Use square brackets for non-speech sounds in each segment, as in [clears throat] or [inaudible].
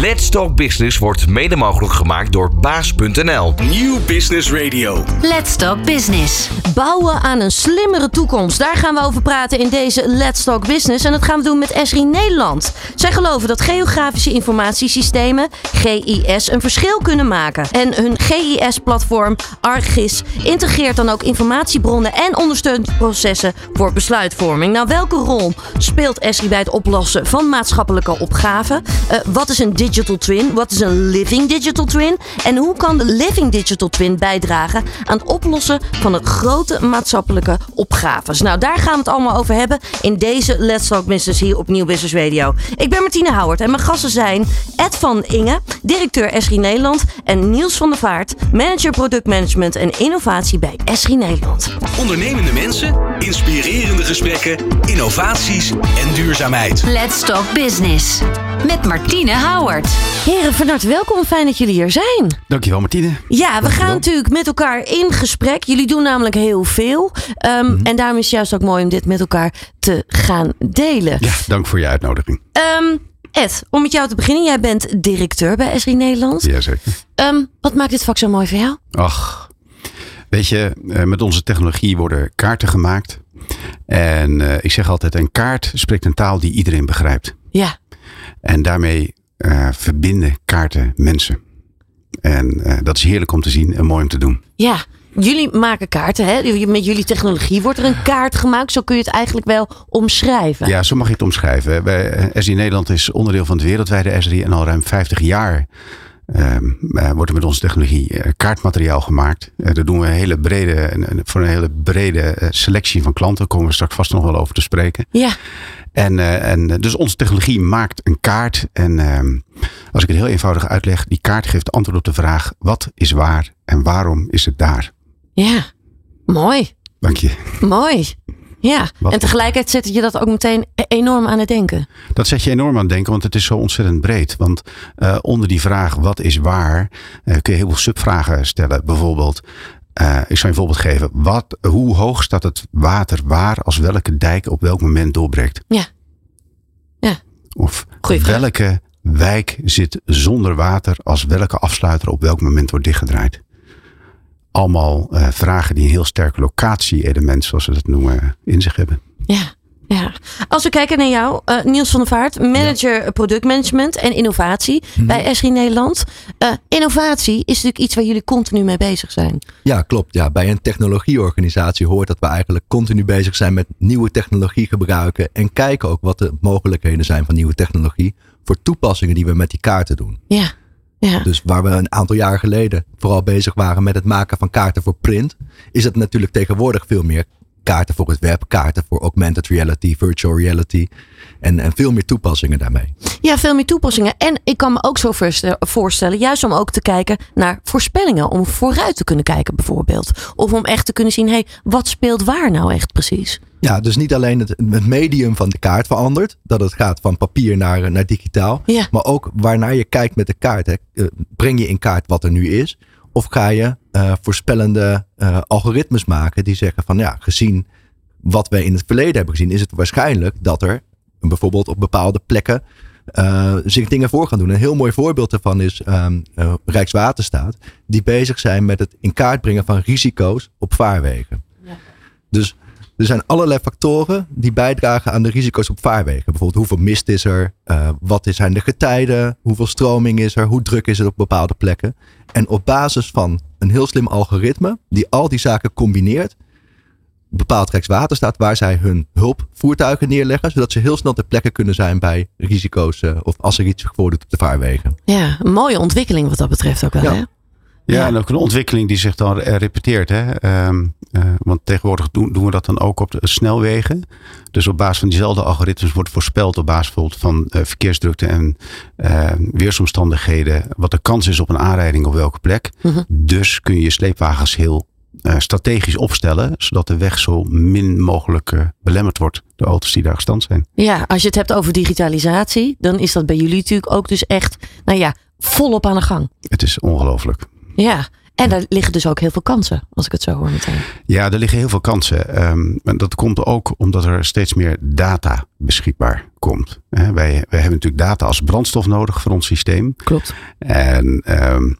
Let's Talk Business wordt mede mogelijk gemaakt door baas.nl. Nieuw Business Radio. Let's Talk Business. Bouwen aan een slimmere toekomst. Daar gaan we over praten in deze Let's Talk Business. En dat gaan we doen met Esri Nederland. Zij geloven dat geografische informatiesystemen, GIS, een verschil kunnen maken. En hun GIS-platform Argis integreert dan ook informatiebronnen en ondersteunt processen voor besluitvorming. Nou, welke rol speelt Esri bij het oplossen van maatschappelijke opgaven? Uh, wat is een digital twin? Wat is een living digital twin? En hoe kan de living digital twin bijdragen aan het oplossen van het grote maatschappelijke opgaves? Nou, daar gaan we het allemaal over hebben in deze Let's Talk Business hier op Nieuw Business Radio. Ik ben Martine Howard en mijn gasten zijn Ed van Inge, directeur Esri Nederland en Niels van der Vaart, manager productmanagement en innovatie bij Esri Nederland. Ondernemende mensen, inspirerende gesprekken, innovaties en duurzaamheid. Let's Talk Business met Martine Howard. Heren, van harte welkom. Fijn dat jullie hier zijn. Dankjewel, Martine. Ja, we gaan natuurlijk met elkaar in gesprek. Jullie doen namelijk heel veel. Um, mm-hmm. En daarom is het juist ook mooi om dit met elkaar te gaan delen. Ja, dank voor je uitnodiging. Um, Ed, om met jou te beginnen. Jij bent directeur bij Esri Nederland. Jazeker. Um, wat maakt dit vak zo mooi voor jou? Ach, weet je, eh, met onze technologie worden kaarten gemaakt. En uh, ik zeg altijd, een kaart spreekt een taal die iedereen begrijpt. Ja. En daarmee uh, verbinden kaarten mensen. En uh, dat is heerlijk om te zien en mooi om te doen. Ja, jullie maken kaarten. Hè? Met jullie technologie wordt er een kaart gemaakt. Zo kun je het eigenlijk wel omschrijven. Ja, zo mag je het omschrijven. Bij SRI Nederland is onderdeel van het wereldwijde SRI en al ruim 50 jaar wordt er met onze technologie uh, kaartmateriaal gemaakt. Uh, daar doen we een hele brede, voor een hele brede selectie van klanten. Daar komen we straks vast nog wel over te spreken. Ja. En, en dus onze technologie maakt een kaart. En ehm, als ik het heel eenvoudig uitleg, die kaart geeft antwoord op de vraag: wat is waar en waarom is het daar? Ja, mooi. Dank je. Mooi. Ja, en tegelijkertijd zet je dat ook meteen e- enorm aan het denken. Dat zet je enorm aan het denken, want het is zo ontzettend breed. Want uh, onder die vraag wat is waar, uh, kun je heel veel subvragen stellen. Bijvoorbeeld, uh, ik zal je een voorbeeld geven. Wat, hoe hoog staat het water waar als welke dijk op welk moment doorbreekt? Ja. ja. Of welke wijk zit zonder water als welke afsluiter op welk moment wordt dichtgedraaid? Allemaal uh, vragen die een heel sterk locatie-element, zoals we dat noemen, in zich hebben. Ja. Ja, als we kijken naar jou, uh, Niels van der Vaart, manager ja. productmanagement en innovatie mm-hmm. bij Esri Nederland. Uh, innovatie is natuurlijk iets waar jullie continu mee bezig zijn. Ja, klopt. Ja, bij een technologieorganisatie hoort dat we eigenlijk continu bezig zijn met nieuwe technologie gebruiken en kijken ook wat de mogelijkheden zijn van nieuwe technologie voor toepassingen die we met die kaarten doen. Ja. Dus waar we een aantal jaar geleden vooral bezig waren met het maken van kaarten voor print, is het natuurlijk tegenwoordig veel meer kaarten voor het web, kaarten voor augmented reality, virtual reality en, en veel meer toepassingen daarmee. Ja, veel meer toepassingen. En ik kan me ook zo voorstellen, juist om ook te kijken naar voorspellingen, om vooruit te kunnen kijken bijvoorbeeld. Of om echt te kunnen zien, hé, hey, wat speelt waar nou echt precies? Ja, dus niet alleen het, het, medium van de kaart verandert. Dat het gaat van papier naar, naar digitaal. Ja. Maar ook waarnaar je kijkt met de kaart. Hè. Eh, breng je in kaart wat er nu is. Of ga je uh, voorspellende uh, algoritmes maken die zeggen van ja, gezien wat we in het verleden hebben gezien, is het waarschijnlijk dat er bijvoorbeeld op bepaalde plekken uh, zich dingen voor gaan doen. Een heel mooi voorbeeld daarvan is um, Rijkswaterstaat, die bezig zijn met het in kaart brengen van risico's op vaarwegen. Ja. Dus er zijn allerlei factoren die bijdragen aan de risico's op vaarwegen. Bijvoorbeeld hoeveel mist is er, uh, wat zijn de getijden, hoeveel stroming is er, hoe druk is het op bepaalde plekken. En op basis van een heel slim algoritme die al die zaken combineert, bepaalt Rijkswaterstaat waar zij hun hulpvoertuigen neerleggen, zodat ze heel snel ter plekke kunnen zijn bij risico's uh, of als er iets voordoet op de vaarwegen. Ja, een mooie ontwikkeling wat dat betreft ook wel. Ja. Hè? Ja, en ook een ontwikkeling die zich dan repeteert. Hè? Um, uh, want tegenwoordig doen, doen, we dat dan ook op de snelwegen. Dus op basis van diezelfde algoritmes wordt voorspeld op basis van uh, verkeersdrukte en uh, weersomstandigheden. wat de kans is op een aanrijding op welke plek. Mhm. Dus kun je je sleepwagens heel strategisch opstellen. Zodat de weg zo min mogelijk belemmerd wordt door auto's die daar gestand zijn. Ja, als je het hebt over digitalisatie, dan is dat bij jullie natuurlijk ook dus echt, nou ja, volop aan de gang. Het is ongelooflijk. Ja, En daar liggen dus ook heel veel kansen, als ik het zo hoor meteen. Ja, er liggen heel veel kansen. En dat komt ook omdat er steeds meer data beschikbaar komt. Wij, wij hebben natuurlijk data als brandstof nodig voor ons systeem. Klopt. En ehm,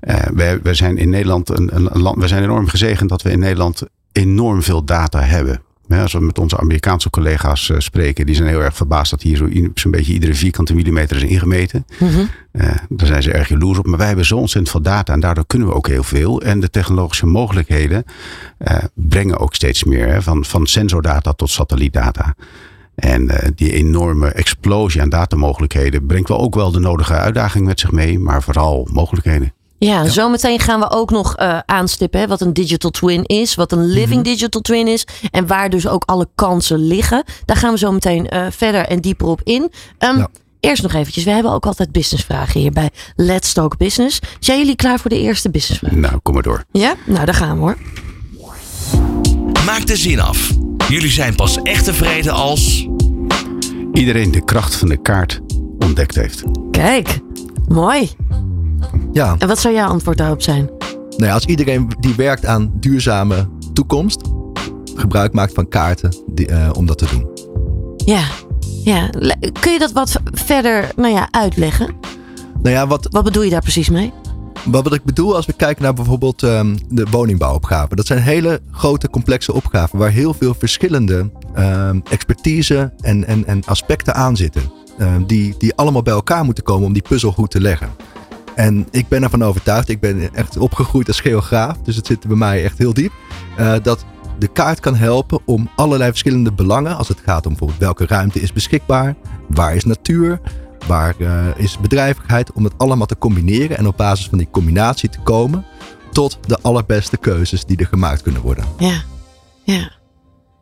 eh, wij, wij zijn in Nederland een, een, een land. We zijn enorm gezegend dat we in Nederland enorm veel data hebben. Ja, als we met onze Amerikaanse collega's eh, spreken, die zijn heel erg verbaasd dat hier zo zo'n beetje iedere vierkante millimeter is ingemeten. Eh, daar zijn ze erg jaloers op. Maar wij hebben zo ontzettend veel data en daardoor kunnen we ook heel veel. En de technologische mogelijkheden eh, brengen ook steeds meer. Hè, van, van sensordata tot satellietdata. En die enorme explosie aan datamogelijkheden brengt wel ook wel de nodige uitdaging met zich mee. Maar vooral mogelijkheden. Ja, en zometeen gaan we ook nog eh, aanstippen hè, wat een digital twin is, wat een living digital twin is en waar dus ook alle kansen liggen. Daar gaan we zo meteen eh, verder en dieper op in. Ehm, Ja. Eerst nog eventjes, we hebben ook altijd businessvragen hier bij Let's Talk Business. Zijn jullie klaar voor de eerste businessvraag? Nou, kom maar door. Ja? Nou, daar gaan we hoor. Maak de zin af. Jullie zijn pas echt tevreden als... Iedereen de kracht van de kaart ontdekt heeft. Kijk, mooi. Ja, En wat zou jouw antwoord daarop zijn? nou ja, als iedereen die werkt aan duurzame toekomst, gebruik maakt van kaarten die, eh, om dat te doen. Ja, ja. Kun je dat wat verder nou ja, uitleggen? Nou ja, wat, Wat bedoel je daar precies mee? Wat, wat ik bedoel als we kijken naar bijvoorbeeld ehm, de woningbouwopgaven. Dat zijn hele grote complexe opgaven waar heel veel verschillende ehm, expertise en, en, en aspecten aan zitten. Ehm, die, die allemaal bij elkaar moeten komen om die puzzel goed te leggen. En ik ben ervan overtuigd, ik ben echt opgegroeid als geograaf, dus het zit bij mij echt heel diep. eh, dat de kaart kan helpen om allerlei verschillende belangen, als het gaat om bijvoorbeeld welke ruimte is beschikbaar, waar is natuur, Waar eh, is bedrijvigheid om het allemaal te combineren en op basis van die combinatie te komen tot de allerbeste keuzes die er gemaakt kunnen worden. Ja, ja.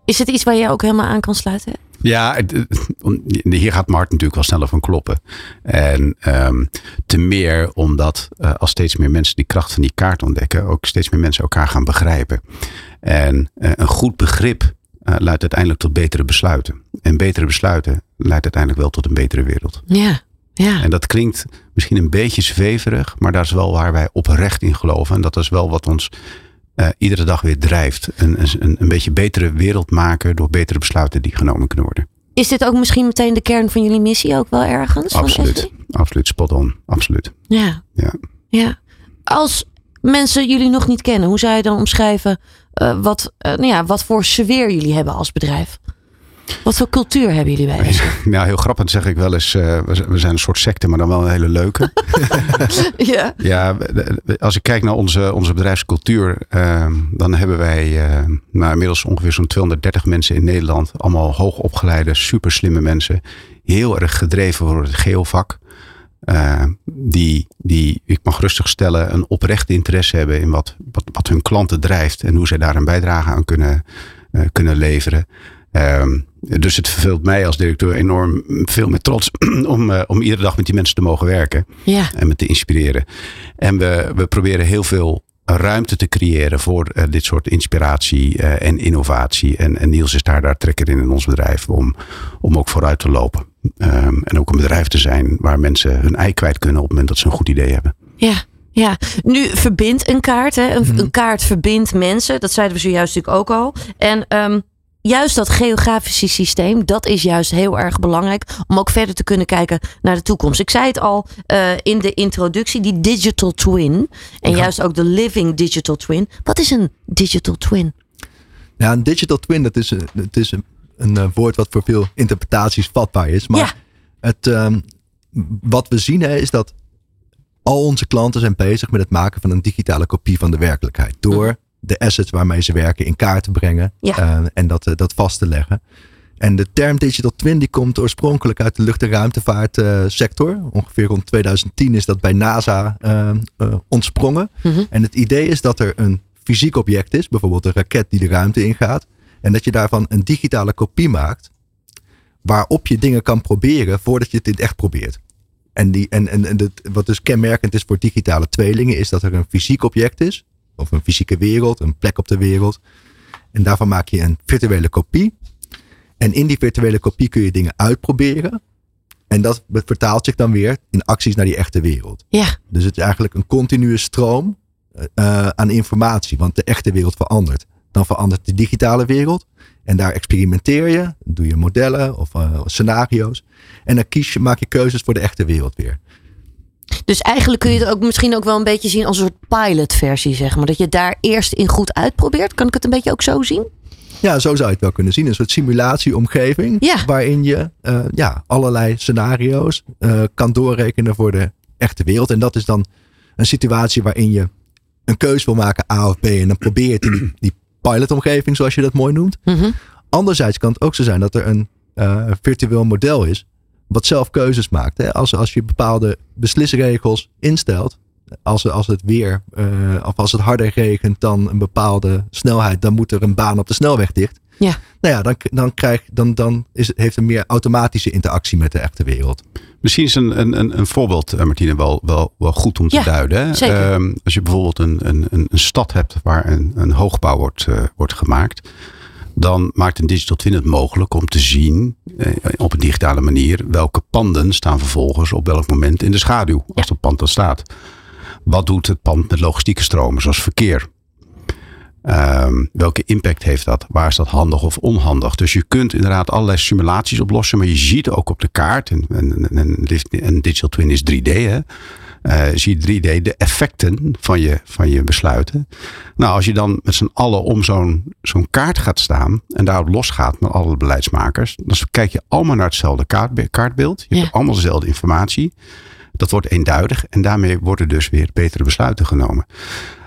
Is het iets waar je ook helemaal aan kan sluiten? Ja, hier gaat Mart natuurlijk wel sneller van kloppen. En ehm, te meer omdat eh, als steeds meer mensen die kracht van die kaart ontdekken, ook steeds meer mensen elkaar gaan begrijpen. En eh, een goed begrip eh, leidt uiteindelijk tot betere besluiten. En betere besluiten leidt uiteindelijk wel tot een betere wereld. Ja, ja. En dat klinkt misschien een beetje zweverig, maar dat is wel waar wij oprecht in geloven. En dat is wel wat ons eh, iedere dag weer drijft. Een, een, een beetje betere wereld maken door betere besluiten die genomen kunnen worden. Is dit ook misschien meteen de kern van jullie missie ook wel ergens? Absoluut. Absoluut spot on. Absoluut. Ja, Ja. ja. Als mensen jullie nog niet kennen, hoe zou je dan omschrijven eh, wat, eh, nou ja, wat voor sfeer jullie hebben als bedrijf? Wat voor cultuur hebben jullie bij? Nou, [laughs] heel grappig zeg ik wel eens. eh, we zijn- een soort secte, maar dan wel een hele leuke. [laughs] ja. [laughs] ja, als ik kijk naar onze, onze bedrijfscultuur, eh, dan hebben wij nou, inmiddels ongeveer zo'n 230 mensen in Nederland. Allemaal hoogopgeleide, super slimme mensen. Heel erg gedreven door het geovak. Eh, die, die, ik mag rustig stellen, een oprecht interesse hebben in wat, wat, wat hun klanten drijft en hoe zij daar een bijdrage aan kunnen, eh, kunnen leveren. Ehm, dus het verveelt mij als directeur enorm veel met trots [clears throat] om, eh, om iedere dag met die mensen te mogen werken Ja, en me te inspireren. En we, we proberen heel veel ruimte te creëren voor eh, dit soort inspiratie eh, en innovatie. En, en Niels is daar, daar trekker in in ons bedrijf om, om ook vooruit te lopen. Ehm, en ook een bedrijf te zijn waar mensen hun ei kwijt kunnen op het moment dat ze een goed idee hebben. ja. Ja, nu verbindt een kaart. Hè? Een, een kaart verbindt mensen. Dat zeiden we zojuist natuurlijk ook al. En ehm, juist dat geografische systeem, dat is juist heel erg belangrijk. Om ook verder te kunnen kijken naar de toekomst. Ik zei het al eh, in de introductie, die digital twin. En juist ook de living digital twin. Wat is een digital twin? Ja, een digital twin, dat is, een, het is een, een eh, woord wat voor veel interpretaties vatbaar is. Maar Ja. het, ehm, wat we zien hè, is dat al onze klanten zijn bezig met het maken van een digitale kopie van de werkelijkheid. Door de assets waarmee ze werken in kaart te brengen Ja. eh, en dat, eh, dat vast te leggen. En de term digital twin die komt oorspronkelijk uit de lucht- en ruimtevaartsector. Ongeveer rond 2010 is dat bij NASA eh, eh, ontsprongen. Mhm. En het idee is dat er een fysiek object is, bijvoorbeeld een raket die de ruimte ingaat. En dat je daarvan een digitale kopie maakt, waarop je dingen kan proberen voordat je het in het echt probeert. En, die, en, en, en wat dus kenmerkend is voor digitale tweelingen, is dat er een fysiek object is, of een fysieke wereld, een plek op de wereld. En daarvan maak je een virtuele kopie. En in die virtuele kopie kun je dingen uitproberen. En dat vertaalt zich dan weer in acties naar die echte wereld. Ja, Dus het is eigenlijk een continue stroom eh, aan informatie, want de echte wereld verandert. Dan verandert de digitale wereld. En daar experimenteer je, doe je modellen of uh, scenario's. En dan kies je, maak je keuzes voor de echte wereld weer. Dus eigenlijk kun je het ook misschien ook wel een beetje zien als een soort pilotversie, zeg maar. Dat je daar eerst in goed uitprobeert. Kan ik het een beetje ook zo zien? Ja, zo zou je het wel kunnen zien. Een soort simulatieomgeving. Ja. Waarin je uh, ja, allerlei scenario's uh, kan doorrekenen voor de echte wereld. En dat is dan een situatie waarin je een keus wil maken, A of B. En dan probeer je het in die, die pilotomgeving, zoals je dat mooi noemt. Mm -hmm. Anderzijds kan het ook zo zijn dat er een uh, virtueel model is. Wat zelf keuzes maakt. Hè? Als, als je bepaalde beslisregels instelt. Als, als het weer, uh, of als het harder regent dan een bepaalde snelheid, dan moet er een baan op de snelweg dicht. Ja. Nou ja, dan, dan, krijg, dan, dan is, heeft een meer automatische interactie met de echte wereld. Misschien is een, een, een voorbeeld, Martine, wel, wel, wel goed om te ja, duiden. Hè? Zeker. Um, als je bijvoorbeeld een, een, een stad hebt waar een, een hoogbouw wordt, uh, wordt gemaakt. Dan maakt een digital twin het mogelijk om te zien eh, op een digitale manier welke panden staan vervolgens op welk moment in de schaduw. Als het pand er staat. Wat doet het pand met logistieke stromen zoals verkeer? Um, welke impact heeft dat? Waar is dat handig of onhandig? Dus je kunt inderdaad allerlei simulaties oplossen, maar je ziet ook op de kaart, en, en, en, en digital twin is 3D, hè? Uh, zie je 3D de effecten van je, van je besluiten. Nou, als je dan met z'n allen om zo'n zo'n kaart gaat staan en daarop losgaat met alle beleidsmakers, dan kijk je allemaal naar hetzelfde kaart, kaartbeeld. Je Ja. hebt allemaal dezelfde informatie. Dat wordt eenduidig en daarmee worden dus weer betere besluiten genomen.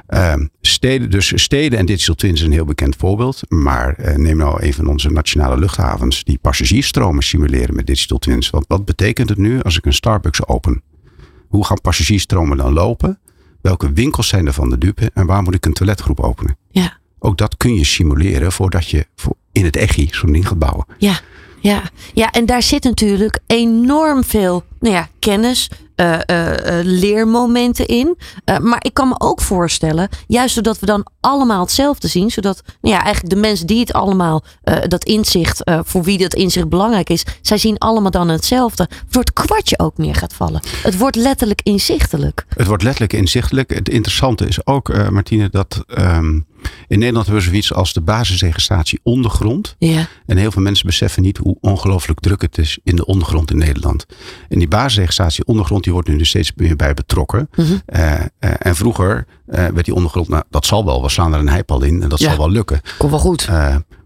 Uh, steden, dus steden en digital twins is een heel bekend voorbeeld. Maar uh, neem nou een van onze nationale luchthavens die passagiersstromen simuleren met digital twins. Want wat betekent het nu als ik een Starbucks open? Hoe gaan passagiersstromen dan lopen? Welke winkels zijn er van de dupe? En waar moet ik een toiletgroep openen? Ja. Ook dat kun je simuleren voordat je in het echi zo'n ding gaat bouwen. Ja, ja, ja, en daar zit natuurlijk enorm veel nou ja, kennis, uh, leermomenten in. Maar ik kan me ook voorstellen, juist doordat we dan allemaal hetzelfde zien, zodat nou ja, eigenlijk de mensen die het allemaal, dat inzicht, voor wie dat inzicht belangrijk is, zij zien allemaal dan hetzelfde, voor het kwartje ook meer gaat vallen. Het wordt letterlijk inzichtelijk. Het wordt letterlijk inzichtelijk. Het interessante is ook, Martine, dat um, in Nederland hebben we zoiets als de basisregistratie ondergrond. Ja. En heel veel mensen beseffen niet hoe ongelooflijk druk het is in de ondergrond in Nederland. En die basisregistratie ondergrond, die wordt nu dus steeds meer bij betrokken. Mhm. Mm -hmm. uh, uh, en vroeger uh, werd die ondergrond, nou, dat zal wel, we slaan er een heipal in en dat ja. zal wel lukken. Komt wel goed.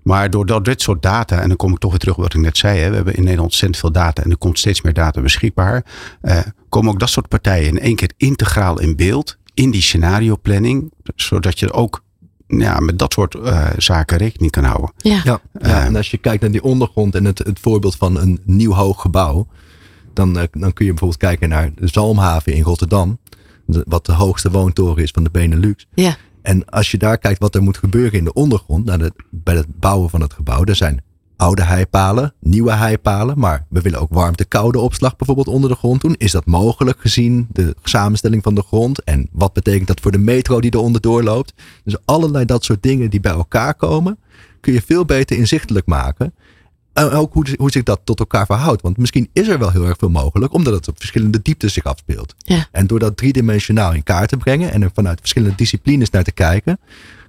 maar door dit soort data, en dan kom ik toch weer terug op wat ik net zei, hè, we hebben in Nederland ontzettend veel data en er komt steeds meer data beschikbaar. eh, komen ook dat soort partijen in één keer integraal in beeld in die scenario planning, zodat je ook ja, met dat soort uh, zaken rekening kan houden. Ja. Ja, ja, en als je kijkt naar die ondergrond en het, het voorbeeld van een nieuw hoog gebouw, dan, uh, dan kun je bijvoorbeeld kijken naar de Zalmhaven in Rotterdam, wat de hoogste woontoren is van de Benelux. Ja. En als je daar kijkt wat er moet gebeuren in de ondergrond, nou de, bij het bouwen van het gebouw, er zijn oude heipalen, nieuwe heipalen, maar we willen ook warmte-koude opslag bijvoorbeeld onder de grond doen. Is dat mogelijk gezien de samenstelling van de grond? En wat betekent dat voor de metro die eronder doorloopt? Dus allerlei dat soort dingen die bij elkaar komen, kun je veel beter inzichtelijk maken. En ook hoe, hoe zich dat tot elkaar verhoudt. Want misschien is er wel heel erg veel mogelijk, omdat het op verschillende dieptes zich afspeelt. Ja. En door dat driedimensionaal in kaart te brengen en er vanuit verschillende disciplines naar te kijken,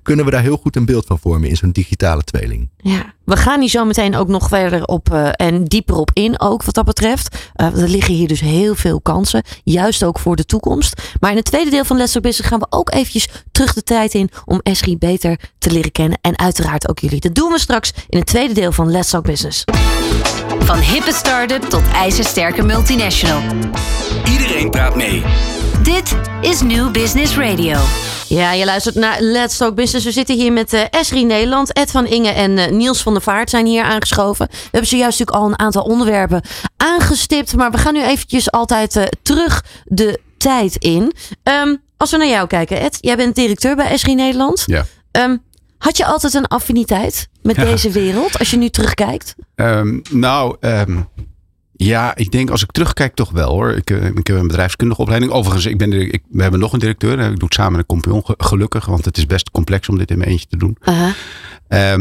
kunnen we daar heel goed een beeld van vormen in zo'n digitale tweeling. Ja, we gaan hier zo meteen ook nog verder op uh, en dieper op in, ook wat dat betreft. Uh, er liggen hier dus heel veel kansen, juist ook voor de toekomst. Maar in het tweede deel van Let's Talk Business gaan we ook eventjes terug de tijd in om Esri beter te leren kennen. En uiteraard ook jullie. Dat doen we straks in het tweede deel van Let's Talk Business. Van hippe start-up tot ijzersterke multinational. Iedereen praat mee. Dit is New Business Radio. Ja, je luistert naar Let's Talk Business. We zitten hier met uh, Esri Nederland. Ed van Inge en uh, Niels van der Vaart zijn hier aangeschoven. We hebben zojuist natuurlijk al een aantal onderwerpen aangestipt. Maar we gaan nu eventjes altijd uh, terug de tijd in. Um, als we naar jou kijken, Ed. Jij bent directeur bij Esri Nederland. Ja. Um, had je altijd een affiniteit met ja. deze wereld als je nu terugkijkt? Um, nou, ja, ik denk als ik terugkijk toch wel hoor. Ik, uh, ik heb een bedrijfskundige opleiding. Overigens, ik ben ik, we hebben nog een directeur. Ik doe het samen met een compagnon gelukkig. Want het is best complex om dit in mijn eentje te doen. Uh -huh.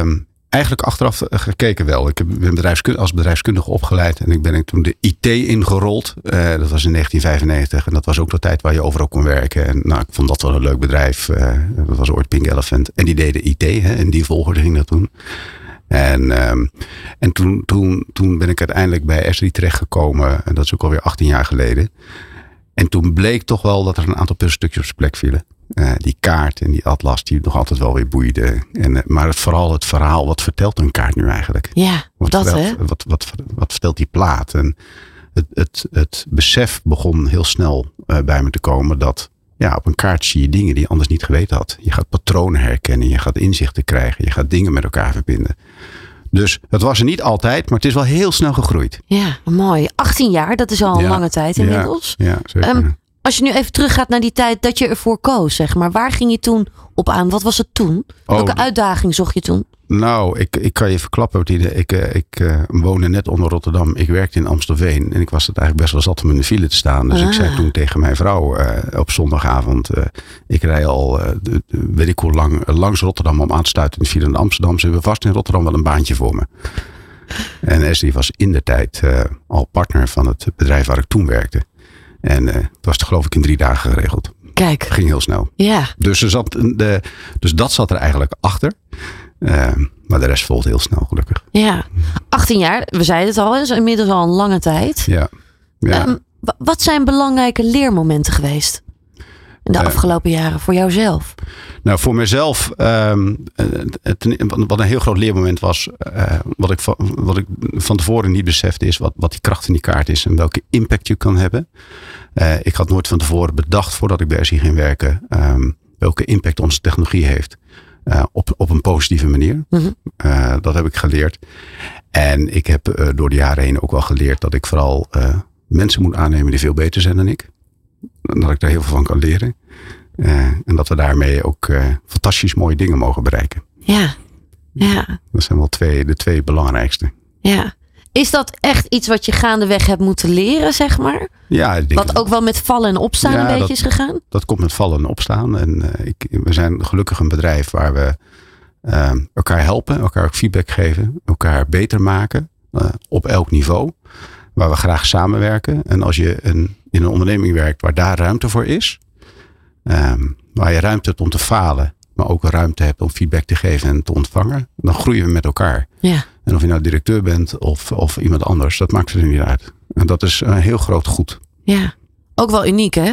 um, eigenlijk achteraf eh, gekeken wel. Ik heb- ben bedrijfskundige, als bedrijfskundige opgeleid en ik ben toen de IT ingerold. Eh, dat was in 1995 en dat was ook de tijd waar je overal kon werken. En nou, ik vond dat wel een leuk bedrijf. Eh, dat was ooit Pink Elephant. En die deden IT, hè, in die volgorde ging dat toen. En, ehm, en toen, toen, toen ben ik uiteindelijk bij Esri terechtgekomen. En dat is ook alweer 18 jaar geleden. En toen bleek toch wel dat er een aantal puzzelstukjes op zijn plek vielen. Eh, die kaart en die atlas die nog altijd wel weer boeide. En, eh, maar het, vooral het verhaal, wat vertelt een kaart nu eigenlijk? Ja, Wat, dat hè? vertelt, wat, wat, wat vertelt die plaat? En het, het, het besef begon heel snel eh, bij me te komen dat ja, op een kaart zie je dingen die je anders niet geweten had. Je gaat patronen herkennen, je gaat inzichten krijgen, je gaat dingen met elkaar verbinden. Dus het was er niet altijd, maar het is wel heel snel gegroeid. Ja, mooi. 18 jaar, dat is al een Ja. lange tijd inmiddels. Ja, ja zeker. Ehm, Als je nu even teruggaat naar die tijd dat je ervoor koos, zeg maar. Waar ging je toen op aan? Wat was het toen? Oh, Welke uitdaging zocht je toen? Nou, ik, ik kan je verklappen. Martine. Ik, eh, ik eh, woonde net onder Rotterdam. Ik werkte in Amstelveen. En ik was het eigenlijk best wel zat om in de file te staan. Dus ik zei Ah. toen tegen mijn vrouw eh, op zondagavond. ik rij al, weet ik hoe lang, langs Rotterdam om aan te sluiten in de file naar Amsterdam. Ze hebben vast in Rotterdam wel een baantje voor me. En Esri was in de tijd al partner van het bedrijf waar ik toen werkte. En eh, het was geloof ik in drie dagen geregeld. Kijk, Ging heel snel. ja. Dus, er zat de, dus dat zat er eigenlijk achter. Eh, maar de rest volgde heel snel, gelukkig. Ja, 18 jaar, we zeiden het al, is inmiddels al een lange tijd. Ja. ja. Ehm, wa- wat zijn belangrijke leermomenten geweest de afgelopen jaren voor jouzelf? nou, voor mezelf, ehm, eh, wat een heel groot leermoment was, eh, wat, ik van, wat ik van tevoren niet besefte, is wat, wat die kracht in die kaart is en welke impact je kan hebben. Eh, ik had nooit van tevoren bedacht, voordat ik bij SI ging werken, ehm, welke impact onze technologie heeft. op, op een positieve manier. Mhm. Dat heb ik geleerd. En ik heb door de jaren heen ook wel geleerd dat ik vooral mensen moet aannemen die veel beter zijn dan ik. Dat ik daar heel veel van kan leren. Eh, en dat we daarmee ook eh, fantastisch mooie dingen mogen bereiken. Ja, ja, Dat zijn wel twee, de twee belangrijkste. ja. Is dat echt iets wat je gaandeweg hebt moeten leren, zeg maar? Ja, ik denk Wat ook wel met vallen en opstaan Ja, een beetje dat- is gegaan? dat komt met vallen en opstaan. En eh, ik, we zijn gelukkig een bedrijf waar we eh, elkaar helpen, elkaar ook feedback geven, elkaar beter maken op elk niveau. Waar we graag samenwerken. En als je een, in een onderneming werkt waar daar ruimte voor is, ehm, waar je ruimte hebt om te falen, maar ook ruimte hebt om feedback te geven en te ontvangen, dan groeien we met elkaar. Ja, En of je nou directeur bent of, of iemand anders, dat maakt er niet uit. En dat is een heel groot goed. ja. Ook wel uniek, hè?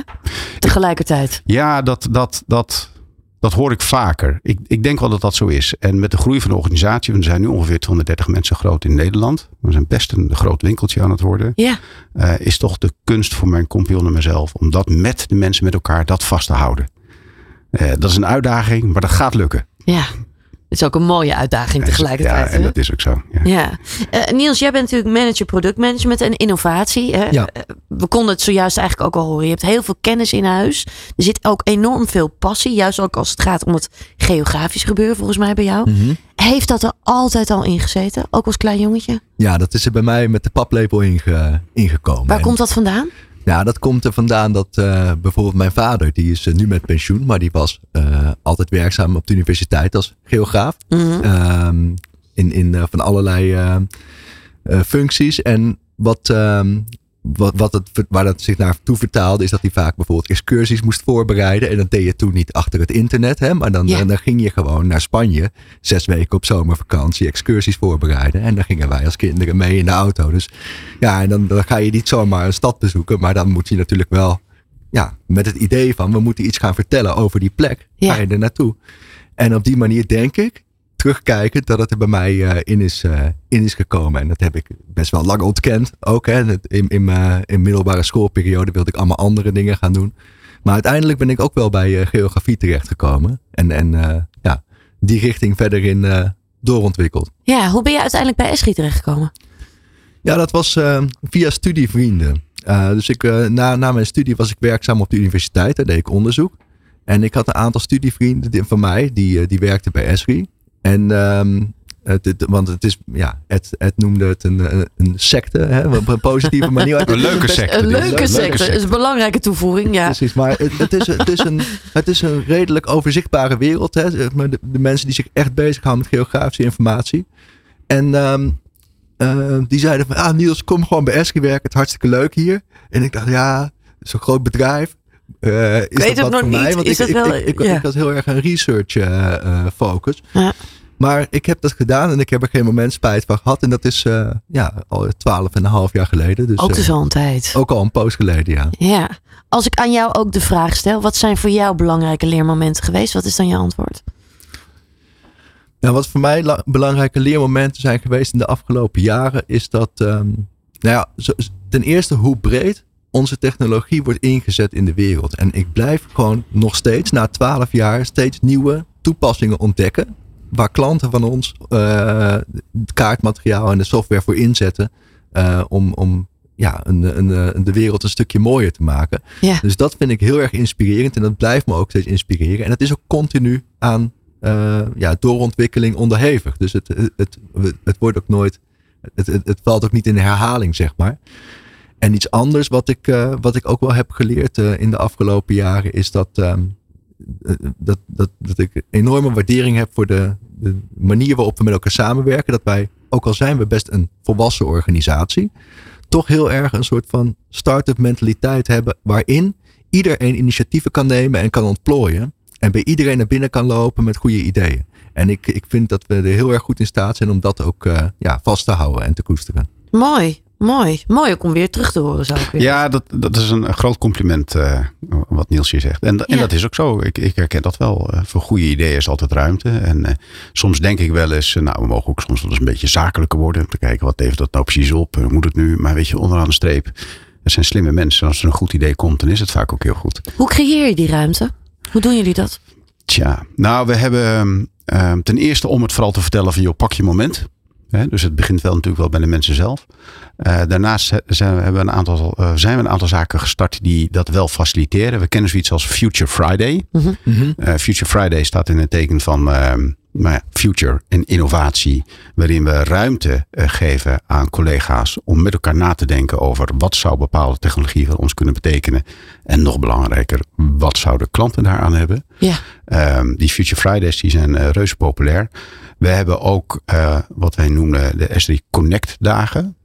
Tegelijkertijd. Ja, dat, dat, dat, dat hoor ik vaker. Ik, ik denk wel dat dat zo is. En met de groei van de organisatie, we zijn nu ongeveer 230 mensen groot in Nederland. We zijn best een groot winkeltje aan het worden. Ja, eh, is toch de kunst voor mijn compagnon en mezelf om dat met de mensen met elkaar dat vast te houden. Eh, dat is een uitdaging, maar dat gaat lukken. ja. Het is ook een mooie uitdaging tegelijkertijd. Ja, en dat is ook zo. Ja. Ja. Eh, Niels, jij bent natuurlijk manager productmanagement en innovatie. Hè? Ja. Eh, We konden het zojuist eigenlijk ook al horen. Je hebt heel veel kennis in huis. Er zit ook enorm veel passie. Juist ook als het gaat om het geografisch gebeuren, volgens mij bij jou. Mhm. Heeft dat er altijd al in gezeten? Ook als klein jongetje? Ja, dat is er bij mij met de paplepel inge, ingekomen. Waar En- komt dat vandaan? Ja, dat komt er vandaan dat eh, bijvoorbeeld mijn vader, die is eh, nu met pensioen, maar die was eh, altijd werkzaam op de universiteit als geograaf. Mhm. Ehm, in in van allerlei functies. En wat, ehm, wat, wat het, waar dat zich naartoe vertaalde, is dat hij vaak bijvoorbeeld excursies moest voorbereiden. En dat deed je toen niet achter het internet, hè, maar dan, Ja. dan ging je gewoon naar Spanje, zes weken op zomervakantie, excursies voorbereiden. En dan gingen wij als kinderen mee in de auto. Dus ja, en dan, dan ga je niet zomaar een stad bezoeken, maar dan moet je natuurlijk wel ja, met het idee van we moeten iets gaan vertellen over die plek. Ja. Ga je er naartoe. En op die manier denk ik, terugkijkend, dat het er bij mij eh, in, is, eh, in is gekomen. En dat heb ik best wel lang ontkend. Ook hè, in, in mijn in middelbare schoolperiode wilde ik allemaal andere dingen gaan doen. Maar uiteindelijk ben ik ook wel bij eh, geografie terechtgekomen. En, en eh, ja, die richting verder in eh, doorontwikkeld. Ja, hoe ben je uiteindelijk bij Esri terechtgekomen? Ja, dat was eh, via studievrienden. Eh, dus ik, eh, na, na mijn studie was ik werkzaam op de universiteit. Daar deed ik onderzoek. En ik had een aantal studievrienden die- van mij, die, eh, die werkten bij Esri. En ehm, Het, het- want het is, ja, Ed, Ed noemde het een, een, een secte, hè, op een positieve [laughs] manier. Een leuke secte. Een is leuke secte. Is een belangrijke toevoeging, ja. Precies, maar het, het, is, het, is een, het is een redelijk overzichtbare wereld. Hè? De, de mensen die zich echt bezighouden met geografische informatie. En ehm, eh, die zeiden van, ah Niels, kom gewoon bij Esri werken. Het is hartstikke leuk hier. En ik dacht, ja, zo'n groot bedrijf. Eh, is weet dat wat nog niet. Want Is ik, dat ik, wel- ik, ik, ja. ik had heel erg een research eh, eh, focus. Ja. Maar ik heb dat gedaan en ik heb er geen moment spijt van gehad. En dat is ja, al twaalf en een half jaar geleden. Dus, Ook dus al een tijd. ook al een poos geleden, ja. Ja. Als ik aan jou ook de vraag stel, wat zijn voor jou belangrijke leermomenten geweest? Wat is dan je antwoord? Nou, wat voor mij la- belangrijke leermomenten zijn geweest in de afgelopen jaren, is dat, ehm, nou ja, ten eerste hoe breed onze technologie wordt ingezet in de wereld. En ik blijf gewoon nog steeds, na twaalf jaar, steeds nieuwe toepassingen ontdekken. Waar klanten van ons eh, het kaartmateriaal en de software voor inzetten. eh, om, om ja, een, een, een- de wereld een stukje mooier te maken. Ja. Dus dat vind ik heel erg inspirerend. En dat blijft me ook steeds inspireren. En het is ook continu aan eh, ja, doorontwikkeling onderhevig. Dus het, het, het, het wordt ook nooit. Het, het, het valt ook niet in herhaling, zeg maar. En iets anders wat ik, eh, wat ik ook wel heb geleerd eh, in de afgelopen jaren is dat, ehm, eh, dat, dat, dat ik enorme waardering heb voor de, de manier waarop we met elkaar samenwerken. Dat wij, ook al zijn we best een volwassen organisatie, toch heel erg een soort van start-up mentaliteit hebben waarin iedereen initiatieven kan nemen en kan ontplooien. En bij iedereen naar binnen kan lopen met goede ideeën. En ik, ik vind dat we er heel erg goed in staat zijn om dat ook ja, vast te houden en te koesteren. Mooi, mooi. Mooi ook om weer terug te horen, zou ik weer. Ja, dat, dat is een groot compliment eh, wat Niels hier zegt. En, en Ja. dat is ook zo. Ik, ik herken dat wel. Eh, voor goede ideeën is altijd ruimte. En eh, soms denk ik wel eens, nou we mogen ook soms wel eens een beetje zakelijker worden. Om te kijken wat levert dat nou precies op. Hoe moet het nu? Maar weet je, onderaan de streep. Het zijn slimme mensen. Als er een goed idee komt, dan is het vaak ook heel goed. Hoe creëer je die ruimte? Hoe doen jullie dat? Tja, nou we hebben eh, ten eerste om het vooral te vertellen van joh, pak je moment. Hè, dus het begint wel natuurlijk wel bij de mensen zelf. Eh, daarnaast zijn we, hebben we een aantal, eh, zijn we een aantal zaken gestart die dat wel faciliteren. We kennen zoiets als Future Friday. Eh, Future Friday staat in het teken van ja, future en innovatie. Waarin we ruimte eh, geven aan collega's om met elkaar na te denken over wat zou bepaalde technologie voor ons kunnen betekenen. En nog belangrijker, wat zouden klanten daaraan hebben. Ja. Ehm, die Future Fridays die zijn eh, reuze populair. We hebben ook eh, wat wij noemen de S3 Connect dagen.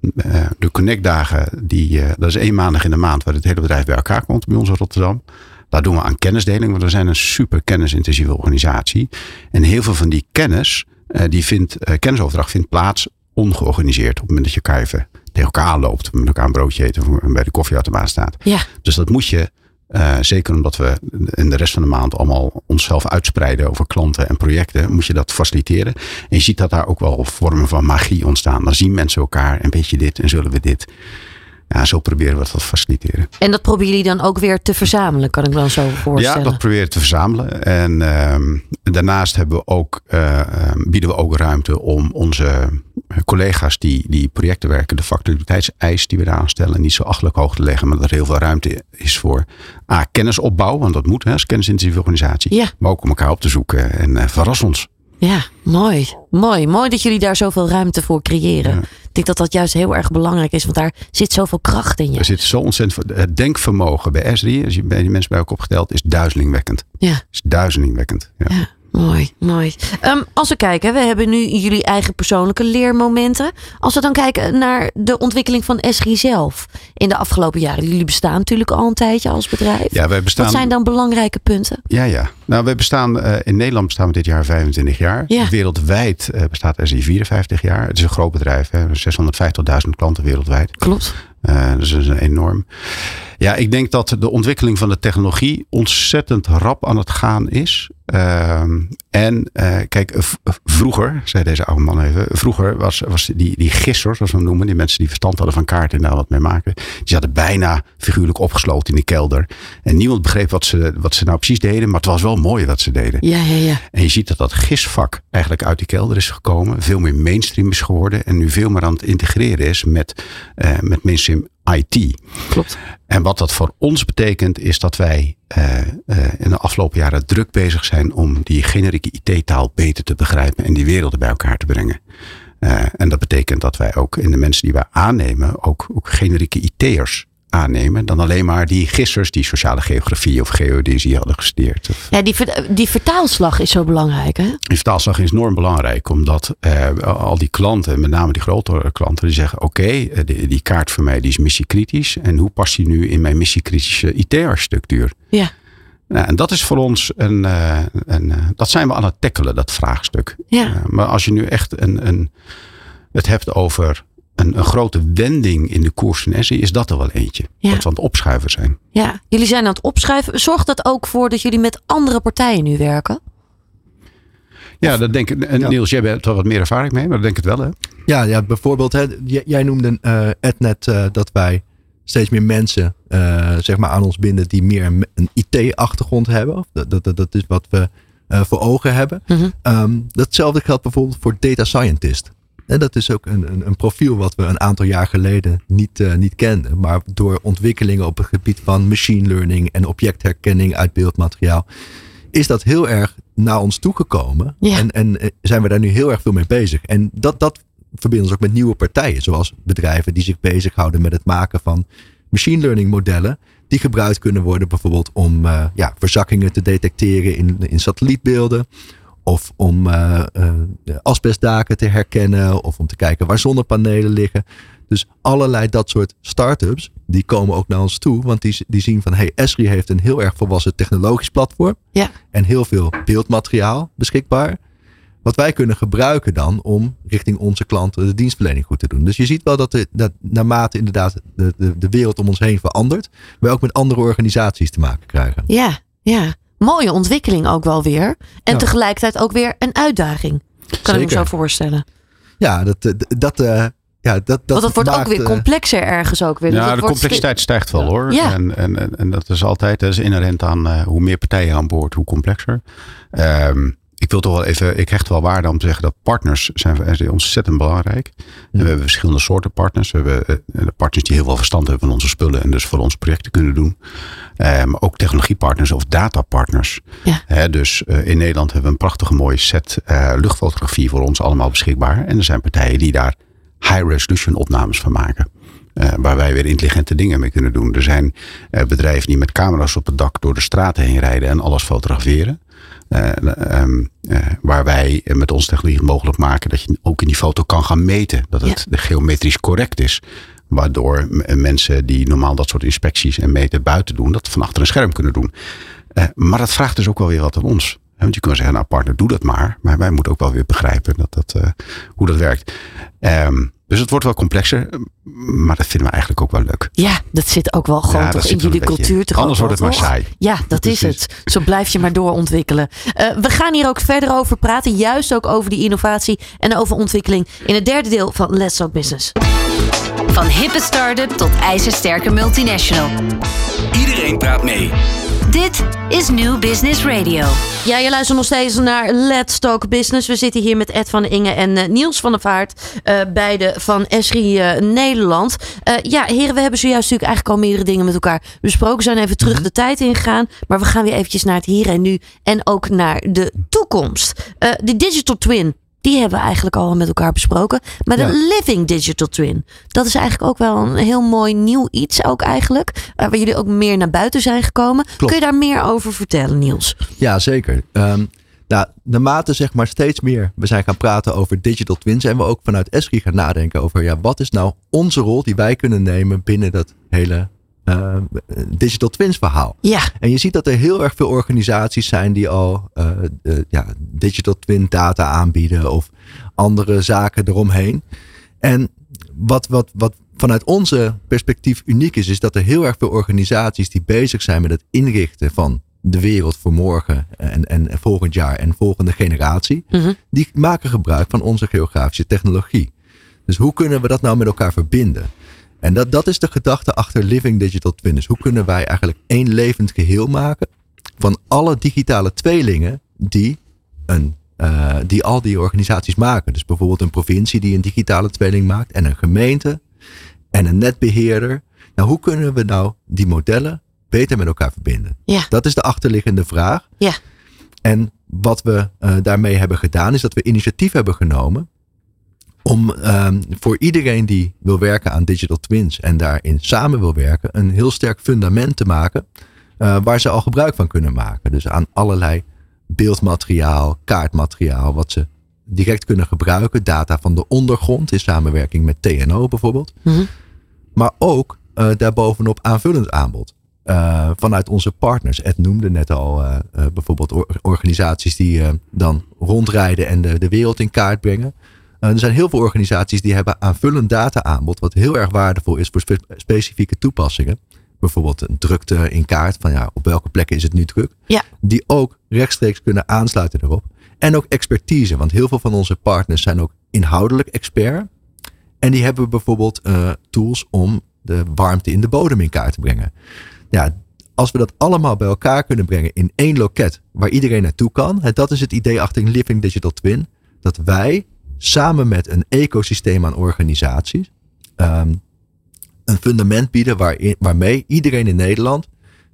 De Connect dagen, die, dat is één maandag in de maand waar het hele bedrijf bij elkaar komt bij ons in Rotterdam. Daar doen we aan kennisdeling, want we zijn een super kennisintensieve organisatie. En heel veel van die kennis, eh, die vindt, eh, kennisoverdracht vindt plaats ongeorganiseerd. Op het moment dat je elkaar even tegen elkaar aanloopt, met elkaar een broodje eten of bij de koffieautomaat staat. Ja. Dus dat moet je, eh, zeker omdat we in de rest van de maand allemaal onszelf uitspreiden over klanten en projecten, moet je dat faciliteren. En je ziet dat daar ook wel vormen van magie ontstaan. Dan zien mensen elkaar en weet je dit en zullen we dit. Ja, zo proberen we dat te faciliteren. En dat proberen jullie dan ook weer te verzamelen, kan ik me dan zo voorstellen. Ja, dat proberen we te verzamelen. En ehm, daarnaast hebben we ook, eh, ehm, bieden we ook ruimte om onze collega's die, die projecten werken, de faciliteitseis die we daar aanstellen, niet zo achtelijk hoog te leggen, maar dat er heel veel ruimte is voor A, kennisopbouw, want dat moet hè, als kennisintensieve organisatie. Ja. Maar ook om elkaar op te zoeken en eh, verras ons. Ja, mooi. Mooi. Mooi dat jullie daar zoveel ruimte voor creëren. Ja. Ik denk dat dat juist heel erg belangrijk is, want daar zit zoveel kracht in je. Er zit zo ontzettend. Het denkvermogen bij S3, als je bij die mensen bij elkaar opgeteld, is duizelingwekkend. Ja. Is duizelingwekkend. Ja. Ja, mooi, mooi. Ehm, als we kijken, we hebben nu jullie eigen persoonlijke leermomenten. Als we dan kijken naar de ontwikkeling van Esri zelf in de afgelopen jaren. Jullie bestaan natuurlijk al een tijdje als bedrijf. Ja, wij bestaan. Wat zijn dan belangrijke punten? Ja, ja. Nou, wij bestaan eh, in Nederland bestaan we dit jaar 25 jaar. Ja. Wereldwijd eh, bestaat SI 54 jaar. Het is een groot bedrijf, hè. 650.000 klanten wereldwijd. Klopt. Eh, dus dat is een enorm. Ja, ik denk dat de ontwikkeling van de technologie ontzettend rap aan het gaan is. Ehm, en eh, kijk, vroeger, zei deze oude man even, vroeger was, was die, die gissers, zoals we hem noemen, die mensen die verstand hadden van kaarten en daar wat mee maken, die zaten bijna figuurlijk opgesloten in de kelder. En niemand begreep wat ze, wat ze nou precies deden, maar het was wel mooi wat ze deden. Ja, ja, ja. En je ziet dat dat gisvak eigenlijk uit die kelder is gekomen. Veel meer mainstream is geworden. En nu veel meer aan het integreren is met, eh, met mainstream IT. Klopt. En wat dat voor ons betekent, is dat wij uh, uh, in de afgelopen jaren druk bezig zijn om die generieke IT-taal beter te begrijpen en die werelden bij elkaar te brengen. Uh, en dat betekent dat wij ook in de mensen die wij aannemen, ook, ook generieke IT'ers aannemen dan alleen maar die gissers die sociale geografie of geodesie hadden gestudeerd. Ja, die, die vertaalslag is zo belangrijk, hè? Die vertaalslag is enorm belangrijk, omdat eh, al die klanten, met name die grotere klanten, die zeggen: Oké, okay, die, die, kaart voor mij die is missiekritisch. En hoe past die nu in mijn missiekritische IT-architectuur? Ja. Nou, en dat is voor ons een, een uh, dat zijn we aan het tackelen, dat vraagstuk. Ja. maar als je nu echt een, een, het hebt over een, een, grote wending in de koers van Essie is dat er wel eentje. Ja. Dat we aan het opschuiven zijn. Ja, jullie zijn aan het opschuiven. Zorgt dat ook voor dat jullie met andere partijen nu werken? Ja, dat denk ik. En Ja. Niels, jij hebt er wat meer ervaring mee, maar dat denk ik het wel, hè? Ja, ja bijvoorbeeld, hè, jij, noemde eh Ednet eh, dat wij steeds meer mensen eh, zeg maar aan ons binden die meer een, een IT-achtergrond hebben. Of Dat, dat, dat, is wat we eh, voor ogen hebben. Ehm, datzelfde geldt bijvoorbeeld voor data scientist. En dat is ook een, een, een profiel wat we een aantal jaar geleden niet, eh, niet kenden. Maar door ontwikkelingen op het gebied van machine learning en objectherkenning uit beeldmateriaal. Is dat heel erg naar ons toegekomen. Ja. En, en eh, zijn we daar nu heel erg veel mee bezig. En dat, dat verbindt ons ook met nieuwe partijen. Zoals bedrijven die zich bezighouden met het maken van machine learning modellen. Die gebruikt kunnen worden bijvoorbeeld om eh, ja, verzakkingen te detecteren in, in satellietbeelden. Of om eh, eh, asbestdaken te herkennen. Of om te kijken waar zonnepanelen liggen. Dus allerlei dat soort start-ups. Die komen ook naar ons toe. Want die, die zien van hey, Esri heeft een heel erg volwassen technologisch platform. Ja. En heel veel beeldmateriaal beschikbaar. Wat wij kunnen gebruiken dan om richting onze klanten de dienstverlening goed te doen. Dus je ziet wel dat, de, dat naarmate inderdaad de, de, de wereld om ons heen verandert. We ook met andere organisaties te maken krijgen. Ja, ja. Mooie ontwikkeling ook wel weer. En Ja. tegelijkertijd ook weer een uitdaging. Kan ik me zo voorstellen. Ja, dat, eh, dat, eh, ja, dat, dat Want het wordt ook weer eh, complexer ergens ook weer. Ja, de complexiteit stijgt wel hoor. Ja. En, en, en, en dat is altijd, dat is inherent aan eh, hoe meer partijen aan boord, hoe complexer. Ehm, ik wil toch wel even, ik hecht wel waarde om te zeggen dat partners zijn voor ontzettend belangrijk. En we hebben verschillende soorten partners. We hebben eh, partners die heel veel verstand hebben van onze spullen en dus voor ons projecten kunnen doen. Eh, maar ook technologiepartners of datapartners. Ja. Dus eh, in Nederland hebben we een prachtige mooie set luchtfotografie voor ons allemaal beschikbaar. En er zijn partijen die daar high resolution opnames van maken. Eh, waar wij weer intelligente dingen mee kunnen doen. Er zijn bedrijven die met camera's op het dak door de straten heen rijden en alles fotograferen. Eh, ehm, eh, waar wij eh, met onze technologie mogelijk maken dat je ook in die foto kan gaan meten. Dat het geometrisch correct is. Waardoor m- mensen die normaal dat soort inspecties en meten buiten doen, dat van achter een scherm kunnen doen. Eh, maar dat vraagt dus ook wel weer wat aan ons. Want je kan zeggen, nou partner, doe dat maar. Maar wij moeten ook wel weer begrijpen dat dat, eh, hoe dat werkt. Ehm, dus het wordt wel complexer. Maar dat vinden we eigenlijk ook wel leuk. Ja, dat zit ook wel gewoon Ja, toch in jullie cultuur. Toch Anders wordt het maar saai. Ja, dat is het. Zo blijf je maar doorontwikkelen. Eh, we gaan hier ook verder over praten. Juist ook over die innovatie en over ontwikkeling. In het derde deel van Let's Talk Business. Van hippe start-up tot ijzersterke multinational. Iedereen praat mee. Dit is New Business Radio. Ja, je luistert nog steeds naar Let's Talk Business. We zitten hier met Ed van Ingen en eh, Niels van der Vaart. eh, beide van Esri eh, Nederland. Eh, ja, heren, we hebben zojuist natuurlijk eigenlijk al meerdere dingen met elkaar besproken. We zijn even terug de tijd ingegaan. Maar we gaan weer eventjes naar het hier en nu. En ook naar de toekomst. Eh, de Digital Twin. Die hebben we eigenlijk al met elkaar besproken. Maar de. Living Digital Twin. Dat is eigenlijk ook wel een heel mooi nieuw iets ook eigenlijk. eh, waar jullie ook meer naar buiten zijn gekomen. Kun je daar meer over vertellen, Niels? Ja, zeker. Ehm, nou, naarmate zeg maar steeds meer we zijn gaan praten over digital twins, zijn we ook vanuit Esri gaan nadenken over ja, wat is nou onze rol die wij kunnen nemen binnen dat hele eh, digital twins verhaal. Ja, En je ziet dat er heel erg veel organisaties zijn die al eh, ja, digital twin data aanbieden of andere zaken eromheen. En wat, wat, wat vanuit onze perspectief uniek is, is dat er heel erg veel organisaties die bezig zijn met het inrichten van de wereld voor morgen en, en, en volgend jaar en volgende generatie, Mhm. die maken gebruik van onze geografische technologie. Dus hoe kunnen we dat nou met elkaar verbinden? En dat, dat is de gedachte achter Living Digital Twin. Dus hoe kunnen wij eigenlijk één levend geheel maken van alle digitale tweelingen die, een, eh, die al die organisaties maken. Dus bijvoorbeeld een provincie die een digitale tweeling maakt en een gemeente en een netbeheerder. Nou, hoe kunnen we nou die modellen beter met elkaar verbinden? Ja. Dat is de achterliggende vraag. Ja. En wat we eh, daarmee hebben gedaan, is dat we initiatief hebben genomen om ehm, voor iedereen die wil werken aan digital twins en daarin samen wil werken, een heel sterk fundament te maken eh, waar ze al gebruik van kunnen maken. Dus aan allerlei beeldmateriaal, kaartmateriaal, wat ze direct kunnen gebruiken. Data van de ondergrond in samenwerking met TNO bijvoorbeeld. Mhm. Maar ook eh, daarbovenop aanvullend aanbod. Eh, vanuit onze partners. Ed noemde net al bijvoorbeeld or- organisaties die dan rondrijden en de, de wereld in kaart brengen. Eh, er zijn heel veel organisaties die hebben aanvullend data aanbod. Wat heel erg waardevol is voor spe- specifieke toepassingen. Bijvoorbeeld een drukte in kaart. Van ja, op welke plekken is het nu druk. Ja. Die ook rechtstreeks kunnen aansluiten erop. En ook expertise. Want heel veel van onze partners zijn ook inhoudelijk expert. En die hebben bijvoorbeeld eh, tools om de warmte in de bodem in kaart te brengen. Ja, als we dat allemaal bij elkaar kunnen brengen in één loket waar iedereen naartoe kan. Dat is het idee achter een Living Digital Twin. Dat wij samen met een ecosysteem aan organisaties ehm, een fundament bieden waarin, waarmee iedereen in Nederland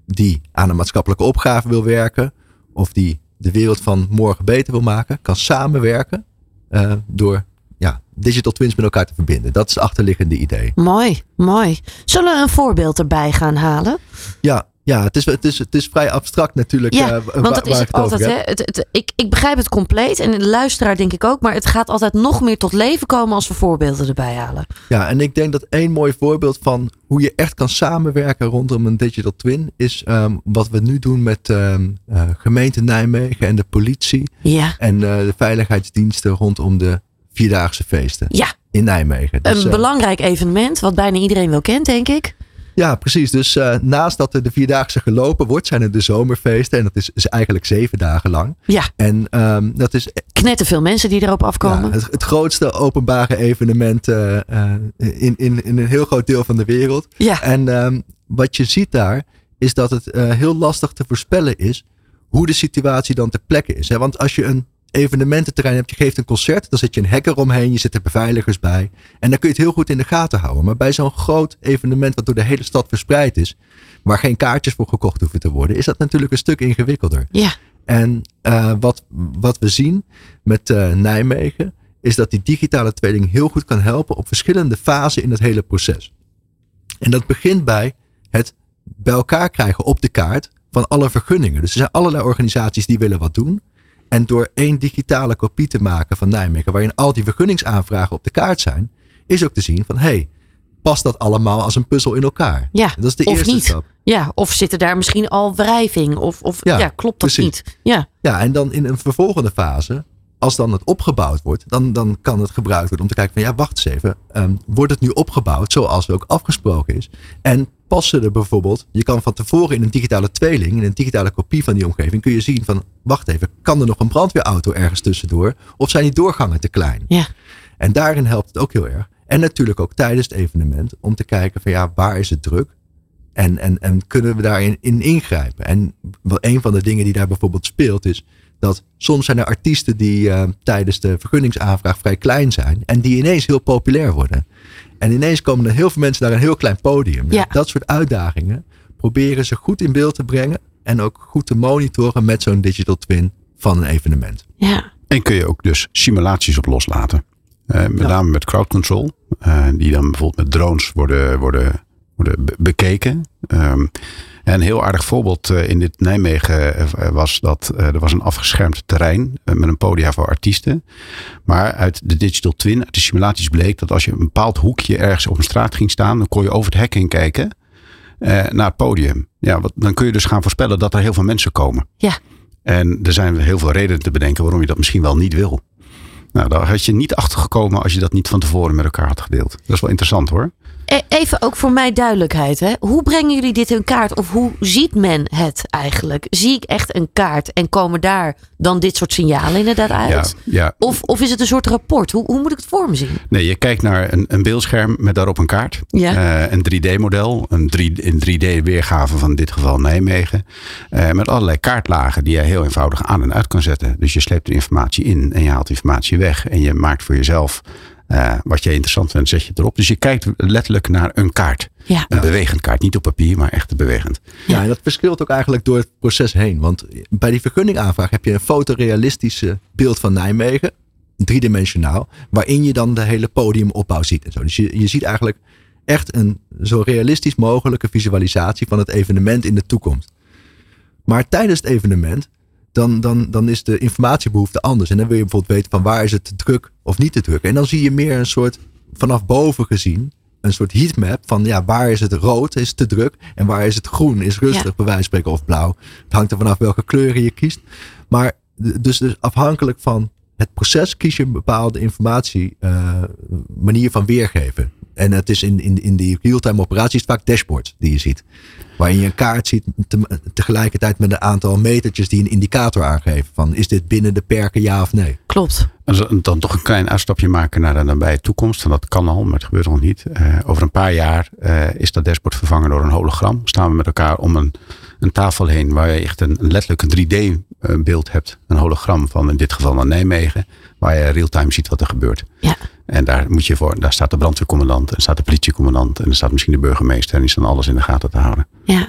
die aan een maatschappelijke opgave wil werken of die de wereld van morgen beter wil maken, kan samenwerken eh, door ja, digital twins met elkaar te verbinden. Dat is het achterliggende idee. Mooi, mooi. Zullen we een voorbeeld erbij gaan halen? Ja, ja het, is, het, is, het is vrij abstract natuurlijk. Ja, eh, wa- want dat is het altijd. Hè? Het, het, ik, ik begrijp het compleet en de luisteraar denk ik ook. Maar het gaat altijd nog meer tot leven komen als we voorbeelden erbij halen. Ja, en ik denk dat één mooi voorbeeld van hoe je echt kan samenwerken rondom een digital twin is ehm, wat we nu doen met ehm, eh, gemeente Nijmegen en de politie Ja, en eh, de veiligheidsdiensten rondom de vierdaagse feesten ja in Nijmegen. Dus, een belangrijk evenement wat bijna iedereen wel kent, denk ik. Ja, precies. Dus eh, naast dat er de vierdaagse gelopen wordt, zijn er de zomerfeesten. En dat is, is eigenlijk zeven dagen lang. Ja, En ehm, dat is knetten veel mensen die erop afkomen. ja, het, het grootste openbare evenement eh, in, in, in een heel groot deel van de wereld. Ja, En ehm, wat je ziet daar, is dat het heel lastig te voorspellen is hoe de situatie dan ter plekke is. Hè? Want als je een evenemententerrein hebt, je geeft een concert, dan zet je een hekker omheen, je zet er beveiligers bij. En dan kun je het heel goed in de gaten houden. Maar bij zo'n groot evenement wat door de hele stad verspreid is, waar geen kaartjes voor gekocht hoeven te worden, is dat natuurlijk een stuk ingewikkelder. ja, En eh, wat, wat we zien met eh, Nijmegen, is dat die digitale tweeling heel goed kan helpen op verschillende fasen in het hele proces. En dat begint bij het bij elkaar krijgen op de kaart van alle vergunningen. Dus er zijn allerlei organisaties die willen wat doen. En door één digitale kopie te maken van Nijmegen, waarin al die vergunningsaanvragen op de kaart zijn, is ook te zien van hé, hey, past dat allemaal als een puzzel in elkaar? ja. Dat is de of eerste niet. stap. Ja, of zitten daar misschien al wrijving? Of, of ja, Ja, klopt dat precies. niet? Ja, Ja, en dan in een vervolgende fase, als dan het opgebouwd wordt, dan, dan kan het gebruikt worden om te kijken van ja, wacht eens even. ehm, wordt het nu opgebouwd zoals ook afgesproken is? En passen er bijvoorbeeld, je kan van tevoren in een digitale tweeling, in een digitale kopie van die omgeving, kun je zien van wacht even, kan er nog een brandweerauto ergens tussendoor? Of zijn die doorgangen te klein? ja, En daarin helpt het ook heel erg. En natuurlijk ook tijdens het evenement om te kijken van ja, waar is het druk? En, en, en kunnen we daarin in ingrijpen? En een van de dingen die daar bijvoorbeeld speelt is dat soms zijn er artiesten die eh, tijdens de vergunningsaanvraag vrij klein zijn en die ineens heel populair worden. En ineens komen er heel veel mensen naar een heel klein podium. Ja. Dat soort uitdagingen proberen ze goed in beeld te brengen en ook goed te monitoren met zo'n digital twin van een evenement. ja. En kun je ook dus simulaties op loslaten. Eh, met Ja. name met crowd control. eh, die dan bijvoorbeeld met drones worden, worden, worden be- bekeken. Ehm, en een heel aardig voorbeeld eh, in dit Nijmegen eh, was dat eh, er was een afgeschermd terrein met een podia voor artiesten. Maar uit de digital twin, uit de simulaties bleek dat als je een bepaald hoekje ergens op een straat ging staan, dan kon je over het hek heen kijken naar het podium. Ja, wat, dan kun je dus gaan voorspellen dat er heel veel mensen komen. Ja. En er zijn heel veel redenen te bedenken waarom je dat misschien wel niet wil. Nou, daar had je niet achter gekomen als je dat niet van tevoren met elkaar had gedeeld. Dat is wel interessant hoor. E- Even ook voor mij duidelijkheid. Hè? Hoe brengen jullie dit in kaart? Of hoe ziet men het eigenlijk? Zie ik echt een kaart en komen daar dan dit soort signalen inderdaad uit? ja. Of, of is het een soort rapport? Hoe, hoe moet ik het voor me zien? Nee, je kijkt naar een, een beeldscherm met daarop een kaart. Ja. Eh, een 3D-model. Een, 3, een 3D-weergave van in dit geval Nijmegen. Eh, met allerlei kaartlagen die je heel eenvoudig aan en uit kan zetten. Dus je sleept de informatie in en je haalt informatie weg. En je maakt voor jezelf Eh, wat jij interessant vindt, zet je erop. Dus je kijkt letterlijk naar een kaart. Ja. Een bewegend kaart. Niet op papier, maar echt bewegend. Ja, en dat verschilt ook eigenlijk door het proces heen. Want bij die vergunningaanvraag heb je een fotorealistische beeld van Nijmegen. Driedimensionaal. Waarin je dan de hele podiumopbouw ziet. En zo. Dus je, je ziet eigenlijk echt een zo realistisch mogelijke visualisatie van het evenement in de toekomst. Maar tijdens het evenement, dan, dan, dan is de informatiebehoefte anders. En dan wil je bijvoorbeeld weten van waar is het te druk of niet te druk. En dan zie je meer een soort, vanaf boven gezien, een soort heatmap van ja, waar is het rood, is te druk. En waar is het groen, is rustig, Ja. bij wijze van spreken, of blauw. Het hangt er vanaf welke kleuren je kiest. Maar dus, dus afhankelijk van het proces kies je een bepaalde informatie, eh, manier van weergeven. En het is in, in, in die real-time operaties vaak dashboards die je ziet. Waarin je een kaart ziet te- tegelijkertijd met een aantal metertjes die een indicator aangeven. Van is dit binnen de perken ja of nee? Klopt. Dan toch een klein uitstapje maken naar de nabije toekomst. En dat kan al, maar het gebeurt nog niet. Eh, over een paar jaar eh, is dat dashboard vervangen door een hologram. Staan we met elkaar om een, een tafel heen waar je echt een, een letterlijk een 3D-beeld hebt. Een hologram van in dit geval naar Nijmegen. Waar je real-time ziet wat er gebeurt. Ja. En daar, moet je voor, daar staat de brandweercommandant, en staat de politiecommandant. En er staat misschien de burgemeester. En die staan alles in de gaten te houden. Ja.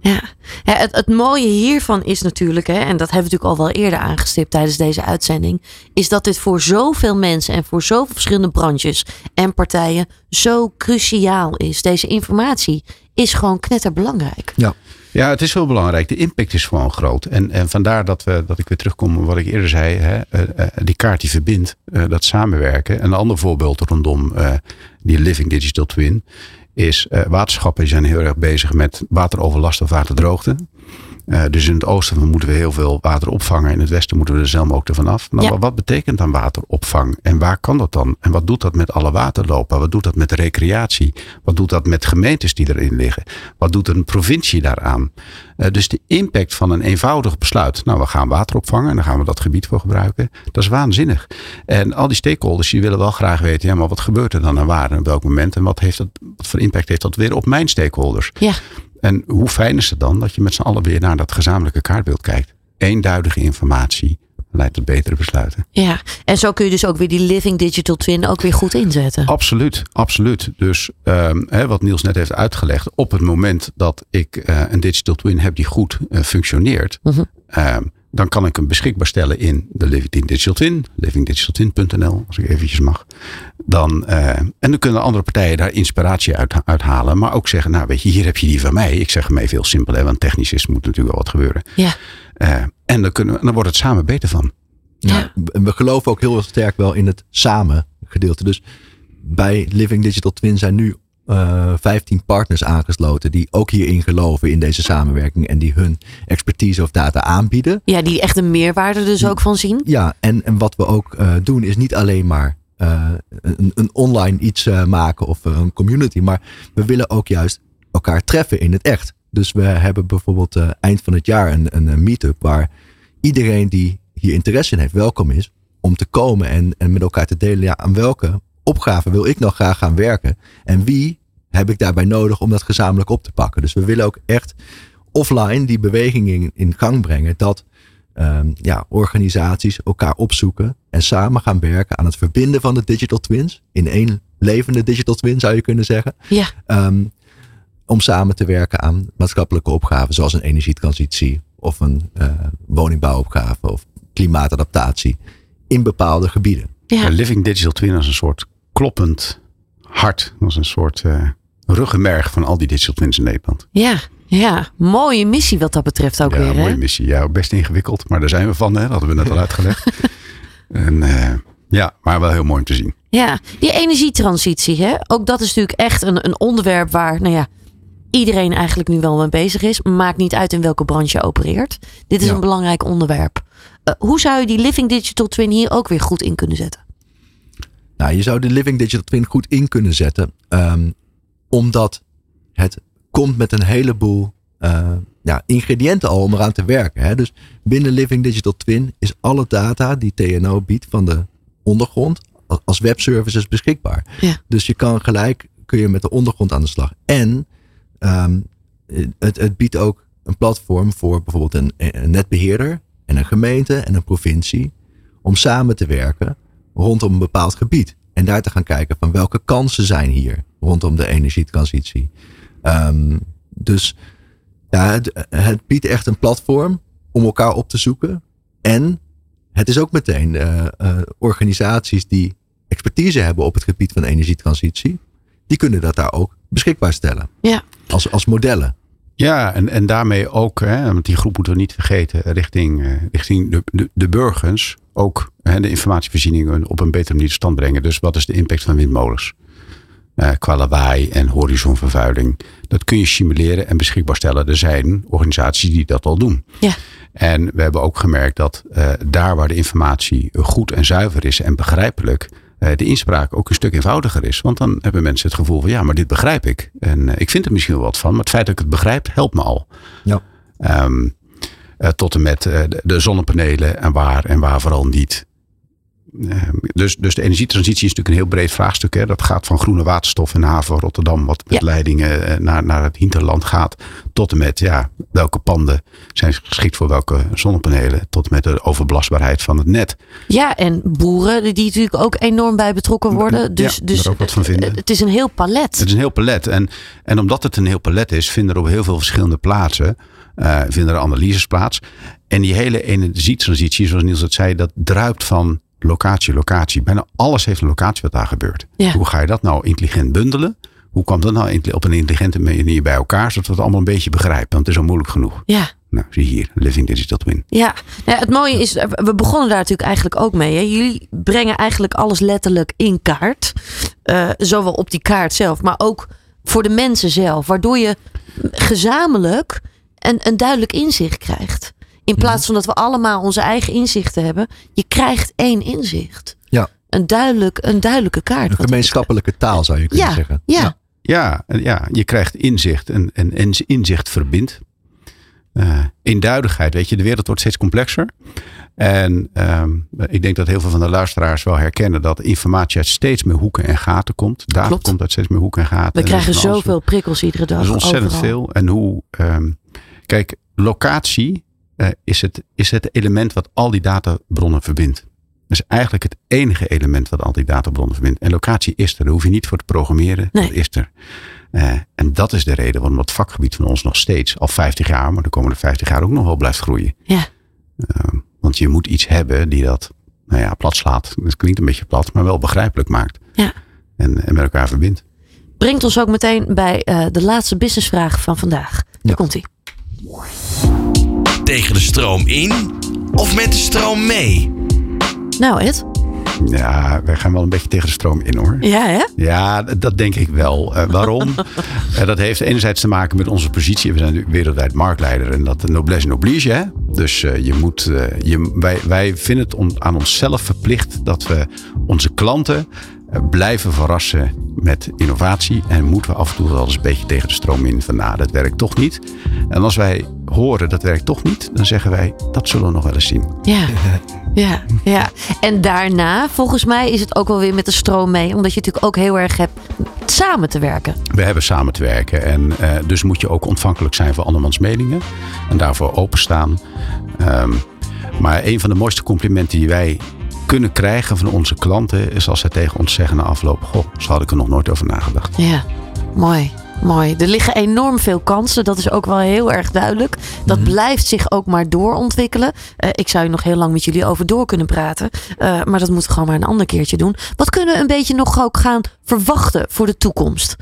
Ja, ja het, het mooie hiervan is natuurlijk, hè, en dat hebben we natuurlijk al wel eerder aangestipt tijdens deze uitzending, is dat dit voor zoveel mensen en voor zoveel verschillende branches en partijen zo cruciaal is. Deze informatie is gewoon knetterbelangrijk. Ja. Ja, het is heel belangrijk. De impact is gewoon groot. En, en vandaar dat, we, dat ik weer terugkom op wat ik eerder zei. Hè, eh, eh, die kaart die verbindt, eh, dat samenwerken. Een ander voorbeeld rondom die Living Digital Twin is waterschappen zijn heel erg bezig met wateroverlast of waterdroogte. Eh, dus in het oosten moeten we heel veel water opvangen. In het westen moeten we er zelf ook ervan af. Nou, Ja. Wat betekent dan wateropvang? En waar kan dat dan? En wat doet dat met alle waterlopen? Wat doet dat met recreatie? Wat doet dat met gemeentes die erin liggen? Wat doet een provincie daaraan? Eh, dus de impact van een eenvoudig besluit. Nou, we gaan water opvangen en dan gaan we dat gebied voor gebruiken. Dat is waanzinnig. En al die stakeholders die willen wel graag weten, ja, maar wat gebeurt er dan en waar en op welk moment? En wat, heeft dat, wat voor impact heeft dat weer op mijn stakeholders? Ja, En hoe fijn is het dan dat je met z'n allen weer naar dat gezamenlijke kaartbeeld kijkt? Eenduidige informatie leidt tot betere besluiten. ja. En zo kun je dus ook weer die Living Digital Twin ook weer goed inzetten. Absoluut, absoluut. Dus ehm, hè, wat Niels net heeft uitgelegd, op het moment dat ik eh, een digital twin heb die goed eh, functioneert, ehm, dan kan ik hem beschikbaar stellen in de Living Digital Twin, livingdigitaltwin.nl, als ik eventjes mag. Dan, eh, en dan kunnen andere partijen daar inspiratie uit, uithalen, maar ook zeggen, nou weet je, hier heb je die van mij. Ik zeg hem even heel simpel, hè, want technisch is, moet natuurlijk wel wat gebeuren. Ja, Eh, en dan, kunnen we, dan wordt het samen beter van. Ja. En we geloven ook heel sterk wel in het samen gedeelte. Dus bij Living Digital Twin zijn nu eh 15 partners aangesloten die ook hierin geloven in deze samenwerking en die hun expertise of data aanbieden. ja die echt een meerwaarde dus ook van zien. Ja, en, en wat we ook eh, doen is niet alleen maar eh, een, een online iets maken of een community, maar we willen ook juist elkaar treffen in het echt. Dus we hebben bijvoorbeeld eind van het jaar een, een, een meetup waar iedereen die hier interesse in heeft welkom is om te komen en, en met elkaar te delen ja, aan welke opgave wil ik nou graag gaan werken en wie heb ik daarbij nodig om dat gezamenlijk op te pakken. Dus we willen ook echt offline die beweging in, in gang brengen dat ehm, ja, organisaties elkaar opzoeken en samen gaan werken aan het verbinden van de digital twins in één levende digital twin zou je kunnen zeggen. Ja, Ehm, om samen te werken aan maatschappelijke opgaven zoals een energietransitie of een eh, woningbouwopgave of klimaatadaptatie in bepaalde gebieden. ja. Een Living Digital Twin als een soort kloppend hart, als een soort eh, ruggenmerg van al die digital twins in Nederland. ja, ja. Mooie missie wat dat betreft ook ja, weer. mooie Hè? missie. Ja, best ingewikkeld, maar daar zijn we van, hè? dat hadden we net al [laughs] uitgelegd. en, eh, ja, maar wel heel mooi om te zien. Ja, die energietransitie, hè? ook dat is natuurlijk echt een, een onderwerp waar nou ja, iedereen eigenlijk nu wel mee bezig is. Maakt niet uit in welke branche je opereert. Dit is Ja. een belangrijk onderwerp. Eh, hoe zou je die Living Digital Twin hier ook weer goed in kunnen zetten? Nou, je zou de Living Digital Twin goed in kunnen zetten, ehm, omdat het komt met een heleboel eh, ja, ingrediënten al om eraan te werken. Hè? Dus binnen Living Digital Twin is alle data die TNO biedt van de ondergrond als webservices beschikbaar. Ja. Dus je kan gelijk kun je met de ondergrond aan de slag. En ehm, het, het biedt ook een platform voor bijvoorbeeld een, een netbeheerder en een gemeente en een provincie om samen te werken rondom een bepaald gebied. En daar te gaan kijken van welke kansen zijn hier rondom de energietransitie. Ehm, dus ja, het, het biedt echt een platform om elkaar op te zoeken. En het is ook meteen eh, eh, organisaties die expertise hebben op het gebied van energietransitie. Die kunnen dat daar ook beschikbaar stellen. Ja. Als, als modellen. Ja, en, en daarmee ook, hè, want die groep moeten we niet vergeten, richting, eh, richting de, de, de burgers ook hè, de informatievoorzieningen op een betere manier tot stand brengen. Dus wat is de impact van windmolens? Uh, qua lawaai en horizonvervuiling. Dat kun je simuleren en beschikbaar stellen. Er zijn organisaties die dat al doen. Ja. En we hebben ook gemerkt dat uh, daar waar de informatie goed en zuiver is en begrijpelijk, uh, de inspraak ook een stuk eenvoudiger is. Want dan hebben mensen het gevoel van ja, maar dit begrijp ik. En ik vind er misschien wel wat van, maar het feit dat ik het begrijp, helpt me al. Ja. Um, tot en met de zonnepanelen en waar en waar vooral niet. Dus, dus de energietransitie is natuurlijk een heel breed vraagstuk. Hè. Dat gaat van groene waterstof in de haven Rotterdam, wat met ja. leidingen naar, naar het hinterland gaat, tot en met ja, welke panden zijn geschikt voor welke zonnepanelen, tot en met de overbelastbaarheid van het net. Ja, en boeren die natuurlijk ook enorm bij betrokken worden. Dus, ja, dus ook wat van vinden. het is een heel palet. Het is een heel palet. En, en omdat het een heel palet is, vinden er op heel veel verschillende plaatsen uh, vinden er analyses plaats. En die hele energietransitie, zoals Niels het zei, dat druipt van locatie, locatie. Bijna alles heeft een locatie wat daar gebeurt. Ja. Hoe ga je dat nou intelligent bundelen? Hoe komt dat nou op een intelligente manier bij elkaar, zodat we het allemaal een beetje begrijpen? Want het is al moeilijk genoeg. Ja. Nou, zie hier, Living Digital Twin. Ja. ja, het mooie is, we begonnen daar natuurlijk eigenlijk ook mee. Hè? Jullie brengen eigenlijk alles letterlijk in kaart. Uh, zowel op die kaart zelf, maar ook voor de mensen zelf. Waardoor je gezamenlijk een, een duidelijk inzicht krijgt. In plaats van dat we allemaal onze eigen inzichten hebben. Je krijgt één inzicht. Ja. Een, duidelijk, een duidelijke kaart. Een gemeenschappelijke taal zou je kunnen ja, zeggen. Ja. Ja, ja, je krijgt inzicht en, en, en inzicht verbindt. Uh, eenduidigheid, weet je, de wereld wordt steeds complexer. En um, ik denk dat heel veel van de luisteraars wel herkennen dat informatie uit steeds meer hoeken en gaten komt. Data Klopt. komt uit steeds meer hoeken en gaten. We en krijgen zoveel prikkels iedere dag. Dat is ontzettend overal. veel. En hoe, um, kijk, locatie uh, is, het, is het element wat al die databronnen verbindt. Dat is eigenlijk het enige element wat al die databronnen verbindt. En locatie is er. Daar hoef je niet voor te programmeren. Nee. Dat is er. Uh, en dat is de reden waarom het vakgebied van ons nog steeds, al 50 jaar, maar de komende 50 jaar ook nog wel blijft groeien. Ja. Uh, want je moet iets hebben die dat, nou ja, plat slaat. Dat klinkt een beetje plat, maar wel begrijpelijk maakt. Ja. En, en met elkaar verbindt. Brengt ons ook meteen bij uh, de laatste businessvraag van vandaag. Daar Ja. komt ie. Tegen de stroom in of met de stroom mee? Nou Ed. Ja, wij gaan wel een beetje tegen de stroom in hoor. Ja hè? Ja, dat denk ik wel. Uh, waarom? uh, [laughs] dat heeft enerzijds te maken met onze positie. We zijn natuurlijk wereldwijd marktleider en dat noblesse en oblige. Hè? Dus uh, je moet, je, wij, wij vinden het on, aan onszelf verplicht dat we onze klanten blijven verrassen met innovatie. En moeten we af en toe wel eens een beetje tegen de stroom in van nou, dat werkt toch niet. En als wij horen dat werkt toch niet, dan zeggen wij dat zullen we nog wel eens zien. Ja. Ja, ja. En daarna, volgens mij, is het ook wel weer met de stroom mee. Omdat je natuurlijk ook heel erg hebt samen te werken. We hebben samen te werken. En uh, dus moet je ook ontvankelijk zijn voor andermans meningen. En daarvoor openstaan. Um, maar een van de mooiste complimenten die wij kunnen krijgen van onze klanten... is als zij tegen ons zeggen na afloop... Goh, zo had ik er nog nooit over nagedacht. Ja, mooi. Mooi. Er liggen enorm veel kansen. Dat is ook wel heel erg duidelijk. Dat mm. blijft zich ook maar doorontwikkelen. Uh, ik zou je nog heel lang met jullie over door kunnen praten. Uh, maar dat moeten we gewoon maar een ander keertje doen. Wat kunnen we een beetje nog ook gaan verwachten voor de toekomst?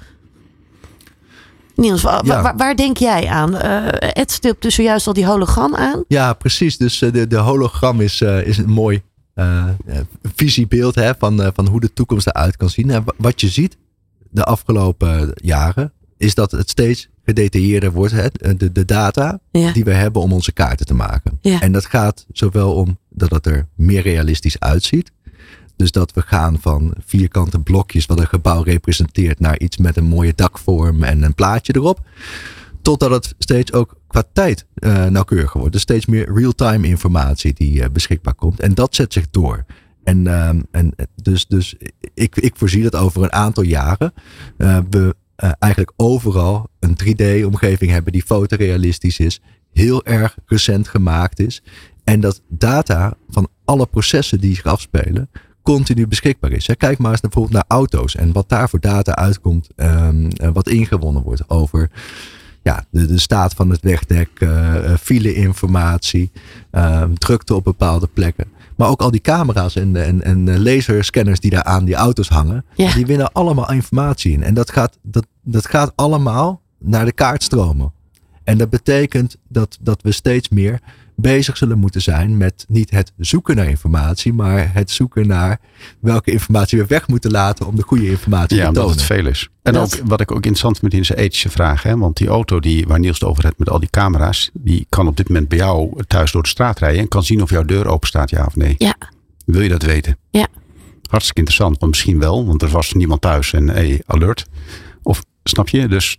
Niels, ja. waar, waar, denk jij aan? Uh, Ed stipt dus zojuist al die hologram aan. Ja, precies. Dus de, de hologram is, is een mooi visiebeeld hè, van, van hoe de toekomst eruit kan zien. En wat je ziet de afgelopen jaren is dat het steeds gedetailleerder wordt, hè, de, de data ja. die we hebben om onze kaarten te maken. Ja. En dat gaat zowel om dat het er meer realistisch uitziet. Dus dat we gaan van vierkante blokjes wat een gebouw representeert naar iets met een mooie dakvorm en een plaatje erop. Totdat het steeds ook qua tijd uh, nauwkeuriger wordt. Dus steeds meer real-time informatie die uh, beschikbaar komt. En dat zet zich door. En, uh, en dus, dus ik, ik voorzie dat over een aantal jaren we eigenlijk overal een 3D-omgeving hebben die fotorealistisch is, heel erg recent gemaakt is. En dat data van alle processen die zich afspelen, continu beschikbaar is. Kijk maar eens bijvoorbeeld naar auto's en wat daar voor data uitkomt, um, wat ingewonnen wordt over ja, de, de staat van het wegdek, uh, file-informatie, uh, drukte op bepaalde plekken. Maar ook al die camera's en, en, en laserscanners die daar aan die auto's hangen, ja. die winnen allemaal informatie in. En dat gaat, dat, dat gaat allemaal naar de kaart stromen. En dat betekent dat, dat we steeds meer bezig zullen moeten zijn met niet het zoeken naar informatie, maar het zoeken naar welke informatie we weg moeten laten om de goede informatie ja, te tonen. Ja, omdat het veel is. En ook, wat ik ook interessant vind in zijn ethische vraag, hè, want die auto die, waar Niels het over heeft met al die camera's, die kan op dit moment bij jou thuis door de straat rijden en kan zien of jouw deur open staat, ja of nee. Ja. Wil je dat weten? Ja. Hartstikke interessant, want misschien wel, want er was niemand thuis en hey, alert. Of snap je? Dus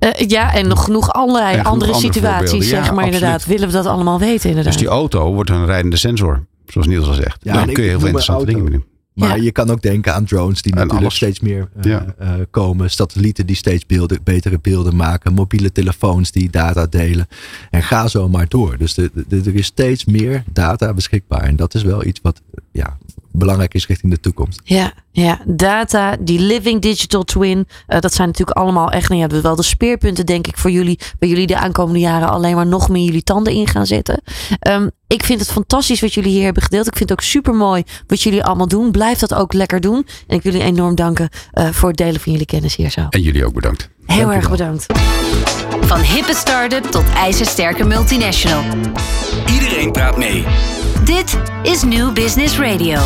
uh, ja, en nog genoeg allerlei andere, andere, situaties, zeg maar inderdaad. Willen we dat allemaal weten inderdaad. Dus die auto wordt een rijdende sensor, zoals Niels al zegt. Ja, Dan kun je heel veel interessante dingen mee doen. Maar je kan ook denken aan drones die natuurlijk steeds meer uh, ja. uh, komen. Satellieten die steeds beelden, betere beelden maken. Mobiele telefoons die data delen. En ga zo maar door. Dus de, de, er is steeds meer data beschikbaar. En dat is wel iets wat ja, belangrijk is richting de toekomst. Ja, ja. data, die living digital twin. Uh, dat zijn natuurlijk allemaal echt nou ja, wel de speerpunten, denk ik, voor jullie. Waar jullie de aankomende jaren alleen maar nog meer jullie tanden in gaan zetten. Um, ik vind het fantastisch wat jullie hier hebben gedeeld. Ik vind het ook super mooi wat jullie allemaal doen. Blijf dat ook lekker doen. En ik wil jullie enorm danken uh, voor het delen van jullie kennis hier zo. En jullie ook bedankt. Heel erg bedankt. Van hippe start-up tot ijzersterke multinational. Iedereen praat mee. Dit is New Business Radio.